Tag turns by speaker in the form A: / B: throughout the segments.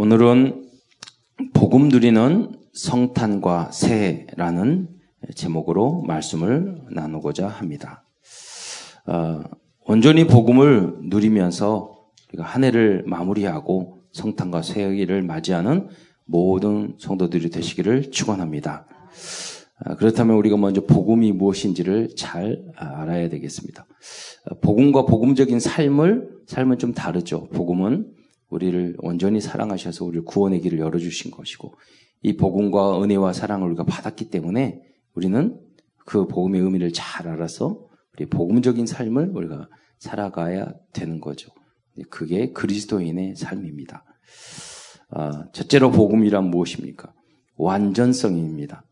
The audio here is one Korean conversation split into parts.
A: 오늘은 복음 누리는 성탄과 새해라는 제목으로 말씀을 나누고자 합니다. 어, 온전히 복음을 누리면서 우리가 한 해를 마무리하고 성탄과 새해를 맞이하는 모든 성도들이 되시기를 축원합니다. 아, 그렇다면 우리가 먼저 복음이 무엇인지를 잘 알아야 되겠습니다. 아, 복음과 복음적인 삶을 삶은 좀 다르죠. 복음은 우리를 온전히 사랑하셔서 우리를 구원의 길을 열어주신 것이고 이 복음과 은혜와 사랑을 우리가 받았기 때문에 우리는 그 복음의 의미를 잘 알아서 우리 복음적인 삶을 우리가 살아가야 되는 거죠. 그게 그리스도인의 삶입니다. 아, 첫째로 복음이란 무엇입니까? 완전성입니다.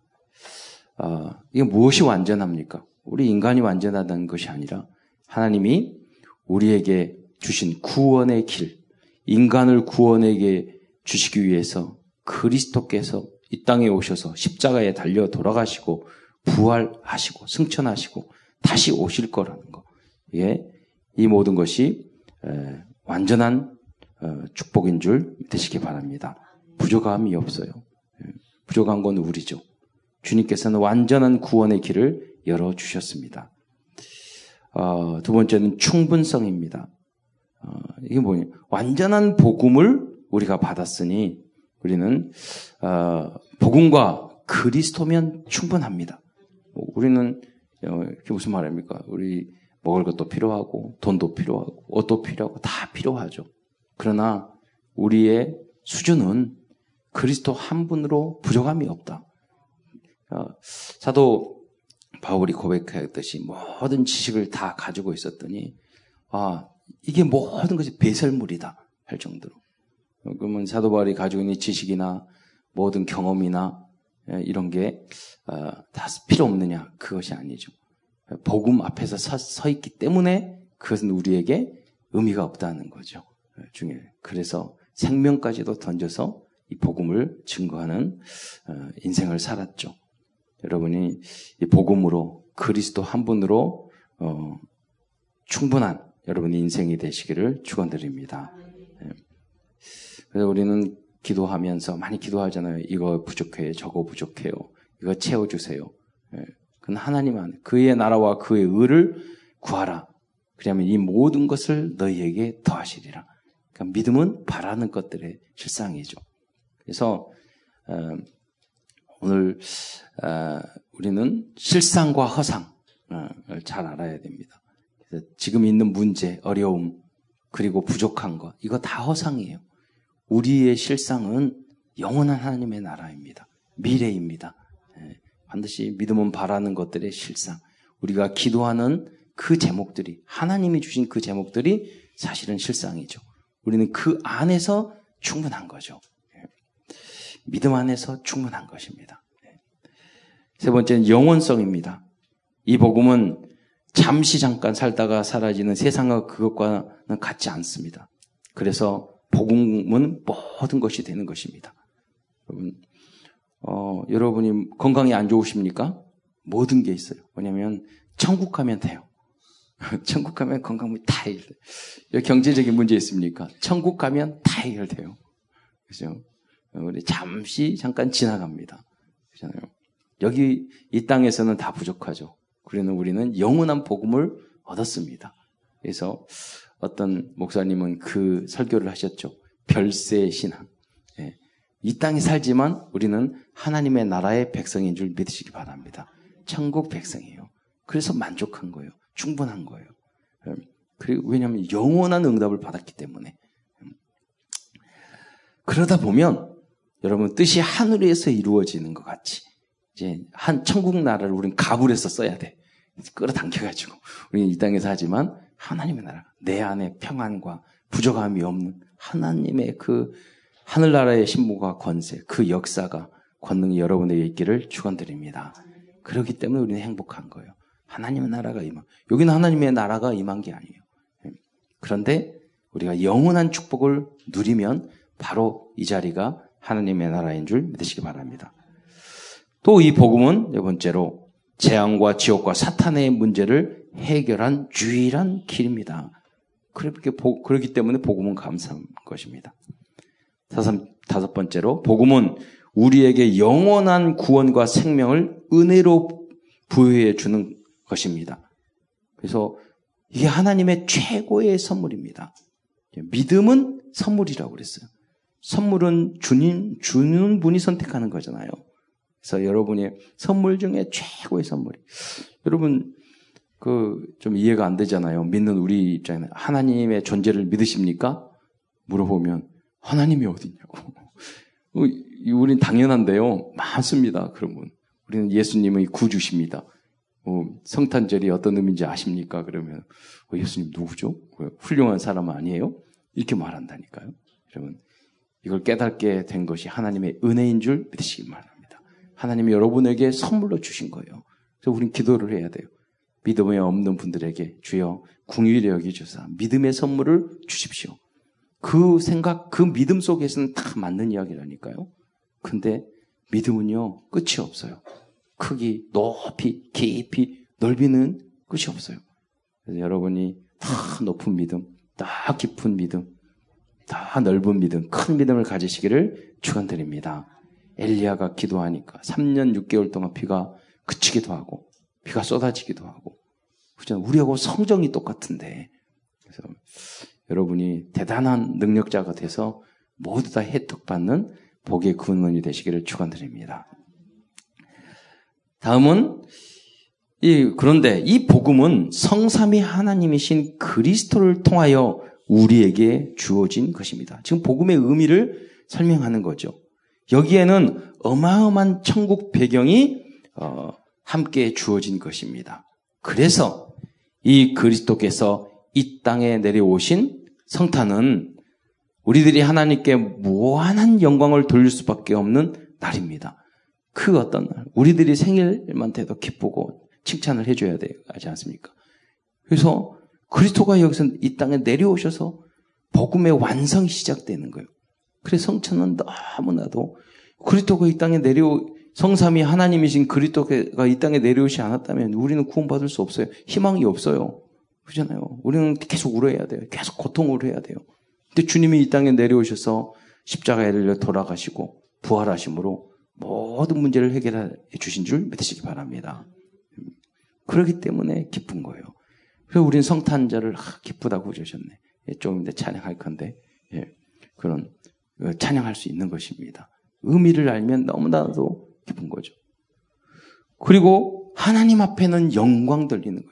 A: 아, 이게 무엇이 완전합니까? 우리 인간이 완전하다는 것이 아니라 하나님이 우리에게 주신 구원의 길, 인간을 구원에게 주시기 위해서 그리스도께서 이 땅에 오셔서 십자가에 달려 돌아가시고 부활하시고 승천하시고 다시 오실 거라는 거. 예, 이 모든 것이 완전한 어, 축복인 줄 되시기 바랍니다. 부족함이 없어요. 예, 부족한 건 우리죠. 주님께서는 완전한 구원의 길을 열어 주셨습니다. 어, 두 번째는 충분성입니다. 어, 이게 뭐냐? 완전한 복음을 우리가 받았으니 우리는 어, 복음과 그리스도면 충분합니다. 우리는 어, 이게 무슨 말입니까? 우리 먹을 것도 필요하고 돈도 필요하고 옷도 필요하고 다 필요하죠. 그러나 우리의 수준은 그리스도 한 분으로 부족함이 없다. 어, 사도 바울이 고백했듯이 모든 지식을 다 가지고 있었더니 아 이게 모든 것이 배설물이다 할 정도로. 그러면 사도 바울이 가지고 있는 지식이나 모든 경험이나 예, 이런 게다 어, 필요 없느냐 그것이 아니죠. 복음 앞에서 서, 서 있기 때문에 그것은 우리에게 의미가 없다는 거죠. 예, 중에 그래서 생명까지도 던져서 이 복음을 증거하는 어, 인생을 살았죠. 여러분이 이 복음으로 그리스도 한 분으로 어, 충분한 여러분의 인생이 되시기를 축원드립니다. 예. 그래서 우리는 기도하면서 많이 기도하잖아요. 이거 부족해요. 저거 부족해요. 이거 채워주세요. 예. 그건 하나님 안 그의 나라와 그의 의를 구하라. 그러면 이 모든 것을 너희에게 더하시리라. 그러니까 믿음은 바라는 것들의 실상이죠. 그래서 어, 오늘 어, 우리는 실상과 허상을 잘 알아야 됩니다. 지금 있는 문제, 어려움, 그리고 부족한 것, 이거 다 허상이에요. 우리의 실상은 영원한 하나님의 나라입니다. 미래입니다. 예, 반드시 믿음은 바라는 것들의 실상. 우리가 기도하는 그 제목들이, 하나님이 주신 그 제목들이 사실은 실상이죠. 우리는 그 안에서 충분한 거죠. 예, 믿음 안에서 충분한 것입니다. 예. 세 번째는 영원성입니다. 이 복음은 잠시 잠깐 살다가 사라지는 세상과 그것과는 같지 않습니다. 그래서 복음은 모든 것이 되는 것입니다. 여러분, 어, 여러분이 건강이 안 좋으십니까? 모든 게 있어요. 왜냐면 천국 가면 돼요. 천국 가면 건강이 다 해결돼요. 경제적인 문제 있습니까? 천국 가면 다 해결돼요. 그죠? 우리 잠시 잠깐 지나갑니다. 그렇잖아요. 여기 이 땅에서는 다 부족하죠. 그러나 우리는 영원한 복음을 얻었습니다. 그래서 어떤 목사님은 그 설교를 하셨죠. 별세 신앙. 예. 이 땅에 살지만 우리는 하나님의 나라의 백성인 줄 믿으시기 바랍니다. 천국 백성이에요. 그래서 만족한 거예요. 충분한 거예요. 예. 그리고 왜냐하면 영원한 응답을 받았기 때문에. 그러다 보면 여러분 뜻이 하늘에서 이루어지는 것 같이 이제 한 천국 나라를 우리는 가불에서 써야 돼. 끌어당겨가지고 우리는 이 땅에서 하지만 하나님의 나라, 내 안에 평안과 부족함이 없는 하나님의 그 하늘나라의 신부가 권세, 그 역사가 권능이 여러분에게 있기를 축원드립니다. 그렇기 때문에 우리는 행복한 거예요. 하나님의 나라가 임한. 여기는 하나님의 나라가 임한 게 아니에요. 그런데 우리가 영원한 축복을 누리면 바로 이 자리가 하나님의 나라인 줄 믿으시기 바랍니다. 또 이 복음은 네 번째로 재앙과 지옥과 사탄의 문제를 해결한 유일한 길입니다. 그렇게 그렇기 때문에 복음은 감사한 것입니다. 사상 다섯 번째로 복음은 우리에게 영원한 구원과 생명을 은혜로 부여해 주는 것입니다. 그래서 이게 하나님의 최고의 선물입니다. 믿음은 선물이라고 그랬어요. 선물은 주님, 주는 분이 선택하는 거잖아요. 그래서 여러분이 선물 중에 최고의 선물이. 여러분, 그, 좀 이해가 안 되잖아요. 믿는 우리 입장에는. 하나님의 존재를 믿으십니까? 물어보면, 하나님이 어디냐고. 어, 우린 당연한데요. 많습니다. 그러면. 우리는 예수님의 구주십니다. 어, 성탄절이 어떤 의미인지 아십니까? 그러면, 어, 예수님 누구죠? 훌륭한 사람 아니에요? 이렇게 말한다니까요. 여러분, 이걸 깨닫게 된 것이 하나님의 은혜인 줄 믿으시기 바랍니다. 하나님이 여러분에게 선물로 주신 거예요. 그래서 우린 기도를 해야 돼요. 믿음이 없는 분들에게 주여 궁일히 여기주사 믿음의 선물을 주십시오. 그 생각, 그 믿음 속에서는 다 맞는 이야기라니까요. 근데 믿음은요, 끝이 없어요. 크기, 높이, 깊이, 넓이는 끝이 없어요. 그래서 여러분이 다 높은 믿음, 다 깊은 믿음, 다 넓은 믿음, 큰 믿음을 가지시기를 축원드립니다. 엘리야가 기도하니까 3년 6개월 동안 비가 그치기도 하고 비가 쏟아지기도 하고 그죠? 우리하고 성정이 똑같은데 그래서 여러분이 대단한 능력자가 돼서 모두 다 혜택받는 복의 근원이 되시기를 축원드립니다. 다음은 이 그런데 이 복음은 성삼위 하나님이신 그리스도를 통하여 우리에게 주어진 것입니다. 지금 복음의 의미를 설명하는 거죠. 여기에는 어마어마한 천국 배경이 어, 함께 주어진 것입니다. 그래서 이 그리스도께서 이 땅에 내려오신 성탄은 우리들이 하나님께 무한한 영광을 돌릴 수밖에 없는 날입니다. 그 어떤 날, 우리들이 생일만 돼도 기쁘고 칭찬을 해줘야 되지 않습니까? 그래서 그리스도가 여기서 이 땅에 내려오셔서 복음의 완성이 시작되는 거예요. 그래서 성찬은 너무나도 그리스도가 이 땅에 내려 성삼이 하나님이신 그리스도가 이 땅에 내려오지 않았다면 우리는 구원받을 수 없어요. 희망이 없어요. 그렇잖아요. 우리는 계속 울어야 돼요. 계속 고통을 해야 돼요. 근데 주님이 이 땅에 내려오셔서 십자가에 달려 돌아가시고 부활하심으로 모든 문제를 해결해 주신 줄 믿으시기 바랍니다. 그렇기 때문에 기쁜 거예요. 그래서 우리는 성탄절을 기쁘다고 그러셨네. 예, 조금 이따 찬양할 건데 예, 그런 어, 찬양할 수 있는 것입니다. 의미를 알면 너무나도 기쁜 거죠. 그리고 하나님 앞에는 영광 돌리는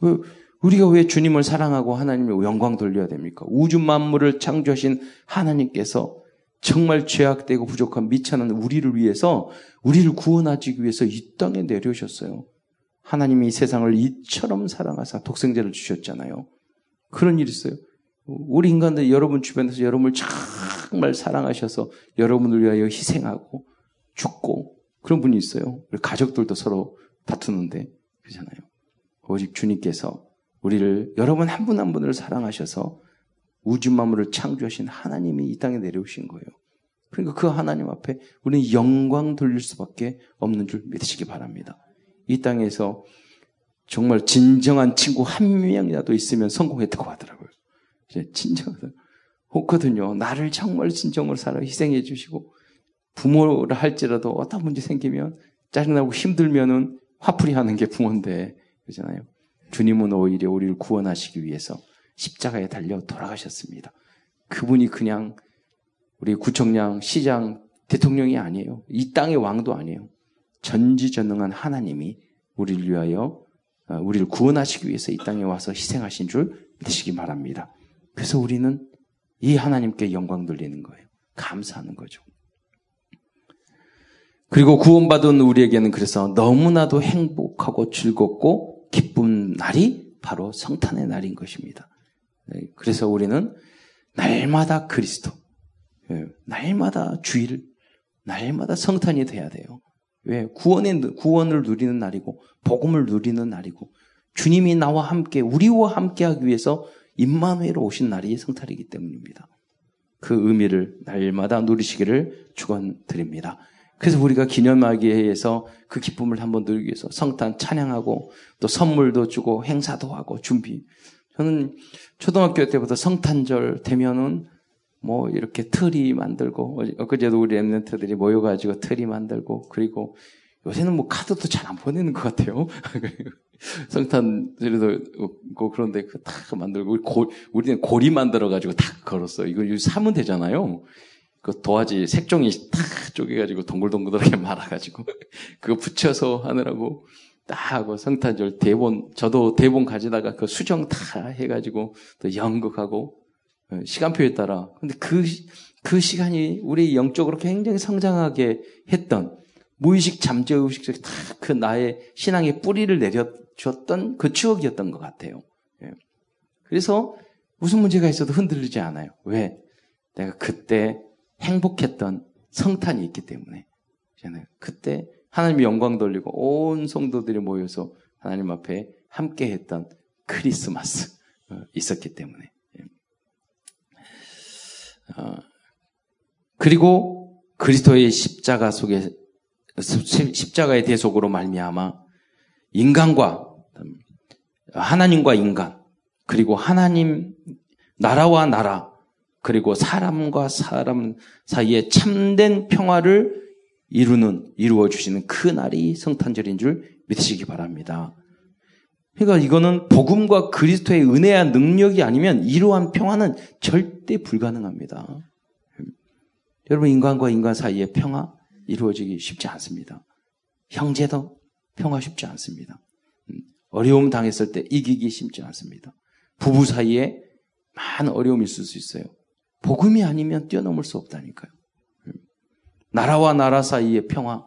A: 거예요. 우리가 왜 주님을 사랑하고 하나님을 영광 돌려야 됩니까? 우주 만물을 창조하신 하나님께서 정말 죄악되고 부족한 미천한 우리를 위해서 우리를 구원하기 위해서 이 땅에 내려오셨어요. 하나님이 이 세상을 이처럼 사랑하사 독생자를 주셨잖아요. 그런 일이 있어요. 우리 인간들 여러분 주변에서 여러분을 정말 사랑하셔서 여러분을 위하여 희생하고 죽고 그런 분이 있어요. 가족들도 서로 다투는데 그렇잖아요. 오직 주님께서 우리를 여러분 한 분한 한 분을 사랑하셔서 우주 만물을 창조하신 하나님이 이 땅에 내려오신 거예요. 그러니까 그 하나님 앞에 우리는 영광 돌릴 수밖에 없는 줄 믿으시기 바랍니다. 이 땅에서 정말 진정한 친구 한 명이라도 있으면 성공했다고 하더라고요. 진정한 없거든요. 나를 정말 진정으로 살아 희생해 주시고 부모를 할지라도 어떤 문제 생기면 짜증나고 힘들면은 화풀이 하는 게 부모인데 그러잖아요. 주님은 오히려 우리를 구원하시기 위해서 십자가에 달려 돌아가셨습니다. 그분이 그냥 우리 구청장, 시장, 대통령이 아니에요. 이 땅의 왕도 아니에요. 전지전능한 하나님이 우리를 위하여 어, 우리를 구원하시기 위해서 이 땅에 와서 희생하신 줄 믿으시기 바랍니다. 그래서 우리는 이 하나님께 영광 돌리는 거예요. 감사하는 거죠. 그리고 구원받은 우리에게는 그래서 너무나도 행복하고 즐겁고 기쁜 날이 바로 성탄의 날인 것입니다. 네, 그래서 우리는 날마다 그리스도, 예, 날마다 주일, 날마다 성탄이 돼야 돼요. 왜? 구원의, 구원을 누리는 날이고, 복음을 누리는 날이고, 주님이 나와 함께, 우리와 함께 하기 위해서 임마누엘로 오신 날이 성탄이기 때문입니다. 그 의미를 날마다 누리시기를 축원드립니다. 그래서 우리가 기념하기위해서 그 기쁨을 한번 누리기 위해서 성탄 찬양하고 또 선물도 주고 행사도 하고 준비. 저는 초등학교 때부터 성탄절 되면은 뭐 이렇게 틀이 만들고 엊그제도 우리 랩런트들이 모여가지고 틀이 만들고 그리고 요새는 뭐 카드도 잘 안 보내는 것 같아요. 성탄절에도 없고 그런데 그다 만들고 고, 우리는 고리 만들어 가지고 탁 걸었어. 이거 사면 되잖아요. 그 도화지 색종이 탁 쪼개가지고 동글동글하게 말아가지고 그거 붙여서 하느라고 딱 하고 성탄절 대본 저도 대본 가지다가 그 수정 다 해가지고 또 연극하고 어, 시간표에 따라 근데 그그 시간이 우리 영적으로 굉장히 성장하게 했던 무의식 잠재의식 다 그 나의 신앙의 뿌리를 내려줬던 그 추억이었던 것 같아요. 예. 그래서 무슨 문제가 있어도 흔들리지 않아요. 왜? 내가 그때 행복했던 성탄이 있기 때문에. 그때 하나님 영광 돌리고 온 성도들이 모여서 하나님 앞에 함께 했던 크리스마스 어, 있었기 때문에. 예. 어, 그리고 그리스도의 십자가 속에 십자가의 대속으로 말미암아 인간과 하나님과 인간 그리고 하나님 나라와 나라 그리고 사람과 사람 사이에 참된 평화를 이루는 이루어 주시는 그 날이 성탄절인 줄 믿으시기 바랍니다. 그러니까 이거는 복음과 그리스도의 은혜와 능력이 아니면 이러한 평화는 절대 불가능합니다. 여러분 인간과 인간 사이의 평화 이루어지기 쉽지 않습니다. 형제도 평화 쉽지 않습니다. 음, 어려움 당했을 때 이기기 쉽지 않습니다. 부부 사이에 많은 어려움이 있을 수 있어요. 복음이 아니면 뛰어넘을 수 없다니까요. 음, 나라와 나라 사이의 평화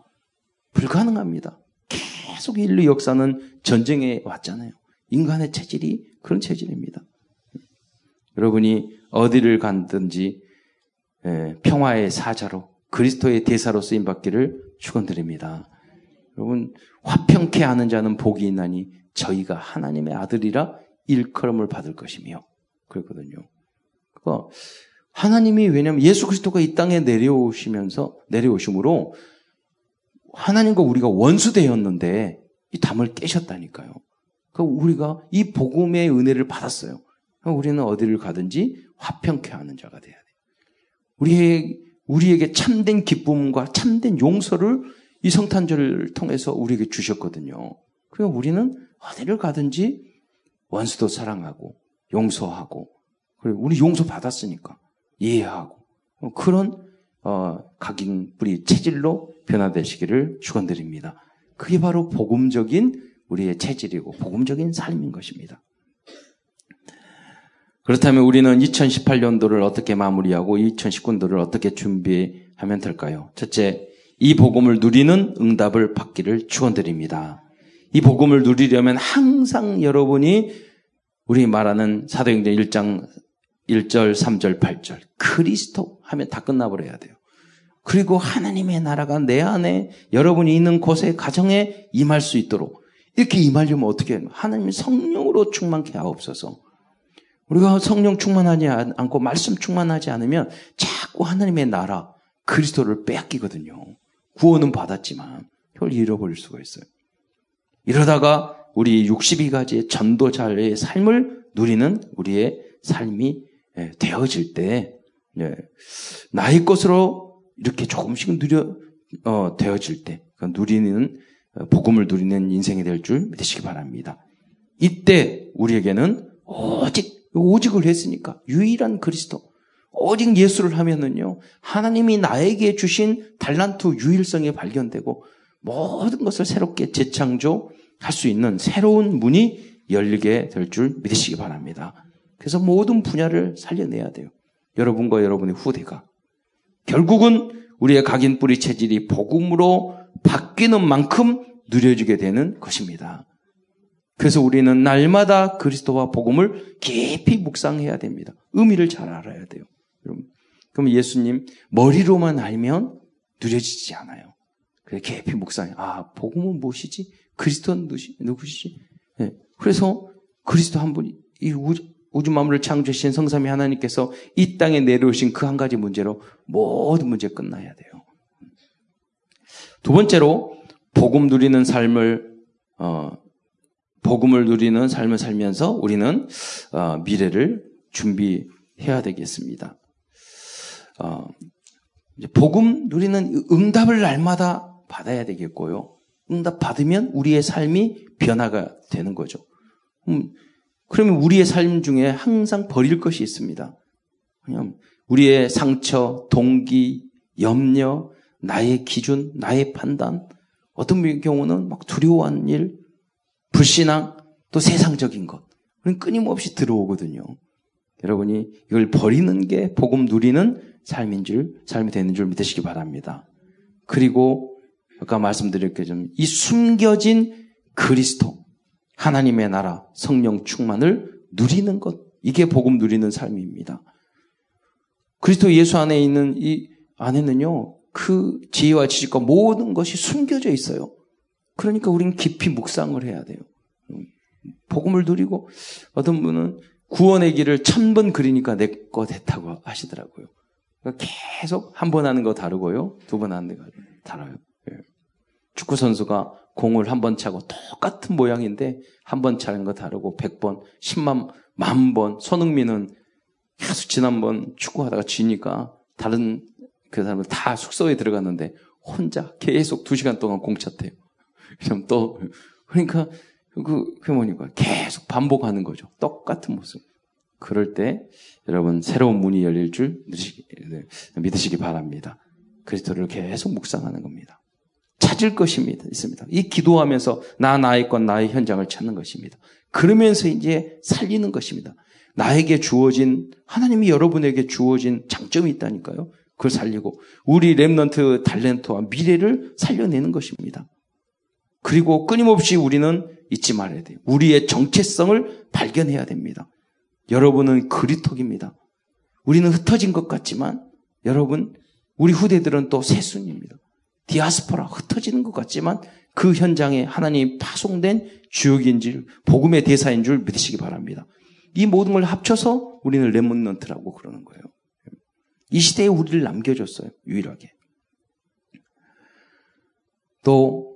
A: 불가능합니다. 계속 인류 역사는 전쟁에 왔잖아요. 인간의 체질이 그런 체질입니다. 음, 여러분이 어디를 간든지 평화의 사자로 그리스도의 대사로 쓰임 받기를 축원드립니다. 여러분 화평케 하는 자는 복이 있나니 저희가 하나님의 아들이라 일컬음을 받을 것이며 그랬거든요. 그러니까 하나님이 왜냐하면 예수 그리스도가 이 땅에 내려오시면서 내려오심으로 하나님과 우리가 원수되었는데 이 담을 깨셨다니까요. 그러니까 우리가 이 복음의 은혜를 받았어요. 우리는 어디를 가든지 화평케 하는 자가 돼야 돼요. 우리의 우리에게 참된 기쁨과 참된 용서를 이 성탄절을 통해서 우리에게 주셨거든요. 그러니까 우리는 어디를 가든지 원수도 사랑하고 용서하고 그리고 우리 용서 받았으니까 이해하고 그런 어, 각인 뿌리 체질로 변화되시기를 축원드립니다. 그게 바로 복음적인 우리의 체질이고 복음적인 삶인 것입니다. 그렇다면 우리는 2018년도를 어떻게 마무리하고 2019년도를 어떻게 준비하면 될까요? 첫째, 이 복음을 누리는 응답을 받기를 축원드립니다. 이 복음을 누리려면 항상 여러분이 우리 말하는 사도행전 1장 1절, 3절, 8절 그리스도 하면 다 끝나버려야 돼요. 그리고 하나님의 나라가 내 안에 여러분이 있는 곳에 가정에 임할 수 있도록 이렇게 임하려면 어떻게 해요? 하나님 성령으로 충만케 하옵소서. 우리가 성령 충만하지 않고 말씀 충만하지 않으면 자꾸 하나님의 나라, 그리스도를 빼앗기거든요. 구원은 받았지만 그걸 잃어버릴 수가 있어요. 이러다가 우리 62가지의 전도자의 삶을 누리는 우리의 삶이 예, 되어질 때 예, 나의 것으로 이렇게 조금씩 누려 어, 되어질 때그 누리는 어, 복음을 누리는 인생이 될줄 믿으시기 바랍니다. 이때 우리에게는 오직 오직을 했으니까 유일한 그리스도 오직 예수를 하면은요 하나님이 나에게 주신 달란트 유일성이 발견되고 모든 것을 새롭게 재창조할 수 있는 새로운 문이 열리게 될 줄 믿으시기 바랍니다. 그래서 모든 분야를 살려내야 돼요. 여러분과 여러분의 후대가 결국은 우리의 각인 뿌리 체질이 복음으로 바뀌는 만큼 누려지게 되는 것입니다. 그래서 우리는 날마다 그리스도와 복음을 깊이 묵상해야 됩니다. 의미를 잘 알아야 돼요. 그럼 예수님 머리로만 알면 누려지지 않아요. 그래 깊이 묵상해. 아 복음은 무엇이지? 그리스도는 누구시지? 네. 그래서 그리스도 한 분이 이 우주, 우주 만물을 창조하신 성삼위 하나님께서 이 땅에 내려오신 그 한 가지 문제로 모든 문제 끝나야 돼요. 두 번째로 복음 누리는 삶을 어, 복음을 누리는 삶을 살면서 우리는 어, 미래를 준비해야 되겠습니다. 어, 복음 누리는 응답을 날마다 받아야 되겠고요. 응답 받으면 우리의 삶이 변화가 되는 거죠. 음, 그러면 우리의 삶 중에 항상 버릴 것이 있습니다. 그냥 우리의 상처, 동기, 염려, 나의 기준, 나의 판단, 어떤 경우는 막 두려워하는 일, 불신앙, 또 세상적인 것. 끊임없이 들어오거든요. 여러분이 이걸 버리는 게 복음 누리는 삶인 줄, 삶이 되는 줄 믿으시기 바랍니다. 그리고 아까 말씀드렸겠지만 이 숨겨진 그리스도, 하나님의 나라, 성령 충만을 누리는 것, 이게 복음 누리는 삶입니다. 그리스도 예수 안에 있는 이 안에는요, 그 지혜와 지식과 모든 것이 숨겨져 있어요. 그러니까 우리는 깊이 묵상을 해야 돼요. 복음을 누리고 어떤 분은 구원의 길을 천 번 그리니까 내 거 됐다고 하시더라고요. 그러니까 계속 한 번 하는 거 다르고요. 두 번 하는 거 다르요. 예. 축구 선수가 공을 한 번 차고 똑같은 모양인데 한 번 차는 거 다르고 백 번, 십만, 만 번. 손흥민은 계속 지난번 축구하다가 지니까 다른 그 사람들 다 숙소에 들어갔는데 혼자 계속 두 시간 동안 공 찼대요. 그럼 또 그러니까 그, 그 뭐니까 계속 반복하는 거죠. 똑같은 모습. 그럴 때 여러분 새로운 문이 열릴 줄 믿으시기, 네, 바랍니다. 그리스도를 계속 묵상하는 겁니다. 찾을 것입니다. 있습니다. 이 기도하면서 나 나의 것 나의 현장을 찾는 것입니다. 그러면서 이제 살리는 것입니다. 나에게 주어진 하나님이 여러분에게 주어진 장점이 있다니까요. 그걸 살리고 우리 랩런트 달렌트와 미래를 살려내는 것입니다. 그리고 끊임없이 우리는 잊지 말아야 돼요. 우리의 정체성을 발견해야 됩니다. 여러분은 그리톡입니다. 우리는 흩어진 것 같지만 여러분 우리 후대들은 또 세순입니다. 디아스포라 흩어지는 것 같지만 그 현장에 하나님이 파송된 주역인 줄 복음의 대사인 줄 믿으시기 바랍니다. 이 모든 걸 합쳐서 우리는 레몬넌트라고 그러는 거예요. 이 시대에 우리를 남겨줬어요. 유일하게. 또,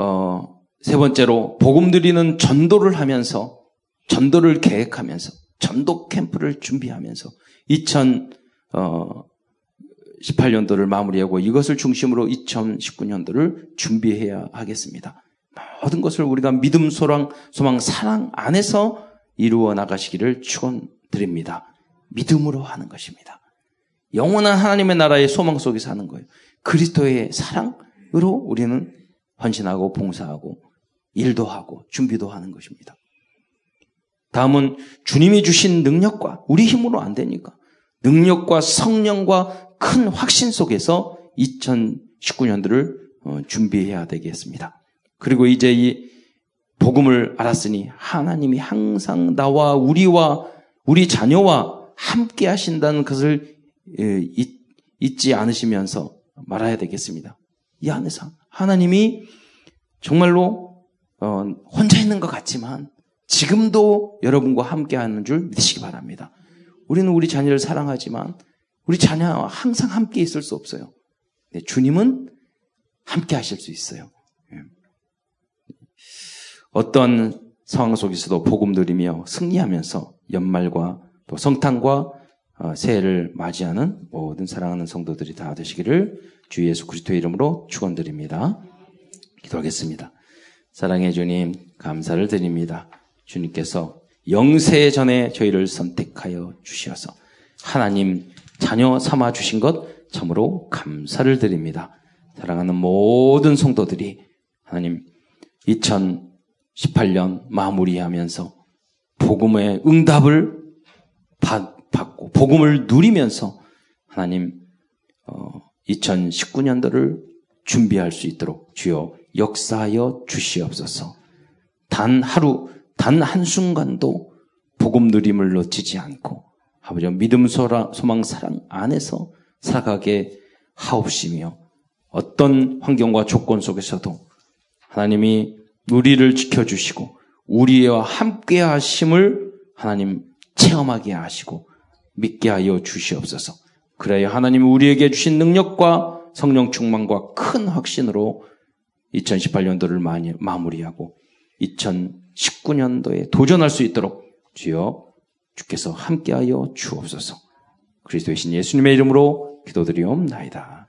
A: 어, 세 번째로, 복음 드리는 전도를 하면서, 전도를 계획하면서, 전도 캠프를 준비하면서, 2018년도를 마무리하고 이것을 중심으로 2019년도를 준비해야 하겠습니다. 모든 것을 우리가 믿음, 소랑, 소망, 사랑 안에서 이루어 나가시기를 축원드립니다. 믿음으로 하는 것입니다. 영원한 하나님의 나라의 소망 속에 사는 거예요. 그리스도의 사랑으로 우리는 헌신하고 봉사하고 일도 하고 준비도 하는 것입니다. 다음은 주님이 주신 능력과 우리 힘으로 안 되니까 능력과 성령과 큰 확신 속에서 2019년도를 어, 준비해야 되겠습니다. 그리고 이제 이 복음을 알았으니 하나님이 항상 나와 우리와 우리 자녀와 함께 하신다는 것을 예, 잊지 않으시면서 말아야 되겠습니다. 이 안에서 하나님이 정말로 어, 혼자 있는 것 같지만 지금도 여러분과 함께 하는 줄 믿으시기 바랍니다. 우리는 우리 자녀를 사랑하지만 우리 자녀와 항상 함께 있을 수 없어요. 네, 주님은 함께 하실 수 있어요. 예. 어떤 상황 속에서도 복음 드리며 승리하면서 연말과 또 성탄과 어, 새해를 맞이하는 모든 사랑하는 성도들이 다 되시기를 주 예수 그리스도의 이름으로 축원드립니다. 기도하겠습니다. 사랑해 주님 감사를 드립니다. 주님께서 영세 전에 저희를 선택하여 주셔서 하나님 자녀 삼아 주신 것 참으로 감사를 드립니다. 사랑하는 모든 성도들이 하나님 2018년 마무리하면서 복음의 응답을 받 복음을 누리면서 하나님 어, 2019년도를 준비할 수 있도록 주여 역사하여 주시옵소서. 단 하루, 단 한순간도 복음 누림을 놓치지 않고 아버지 믿음, 소망, 사랑 안에서 살아가게 하옵시며 어떤 환경과 조건 속에서도 하나님이 우리를 지켜주시고 우리와 함께 하심을 하나님 체험하게 하시고 믿게 하여 주시옵소서. 그래야 하나님이 우리에게 주신 능력과 성령 충만과 큰 확신으로 2018년도를 많이 마무리하고 2019년도에 도전할 수 있도록 주여 주께서 함께하여 주옵소서. 그리스도의 신 예수님의 이름으로 기도드리옵나이다.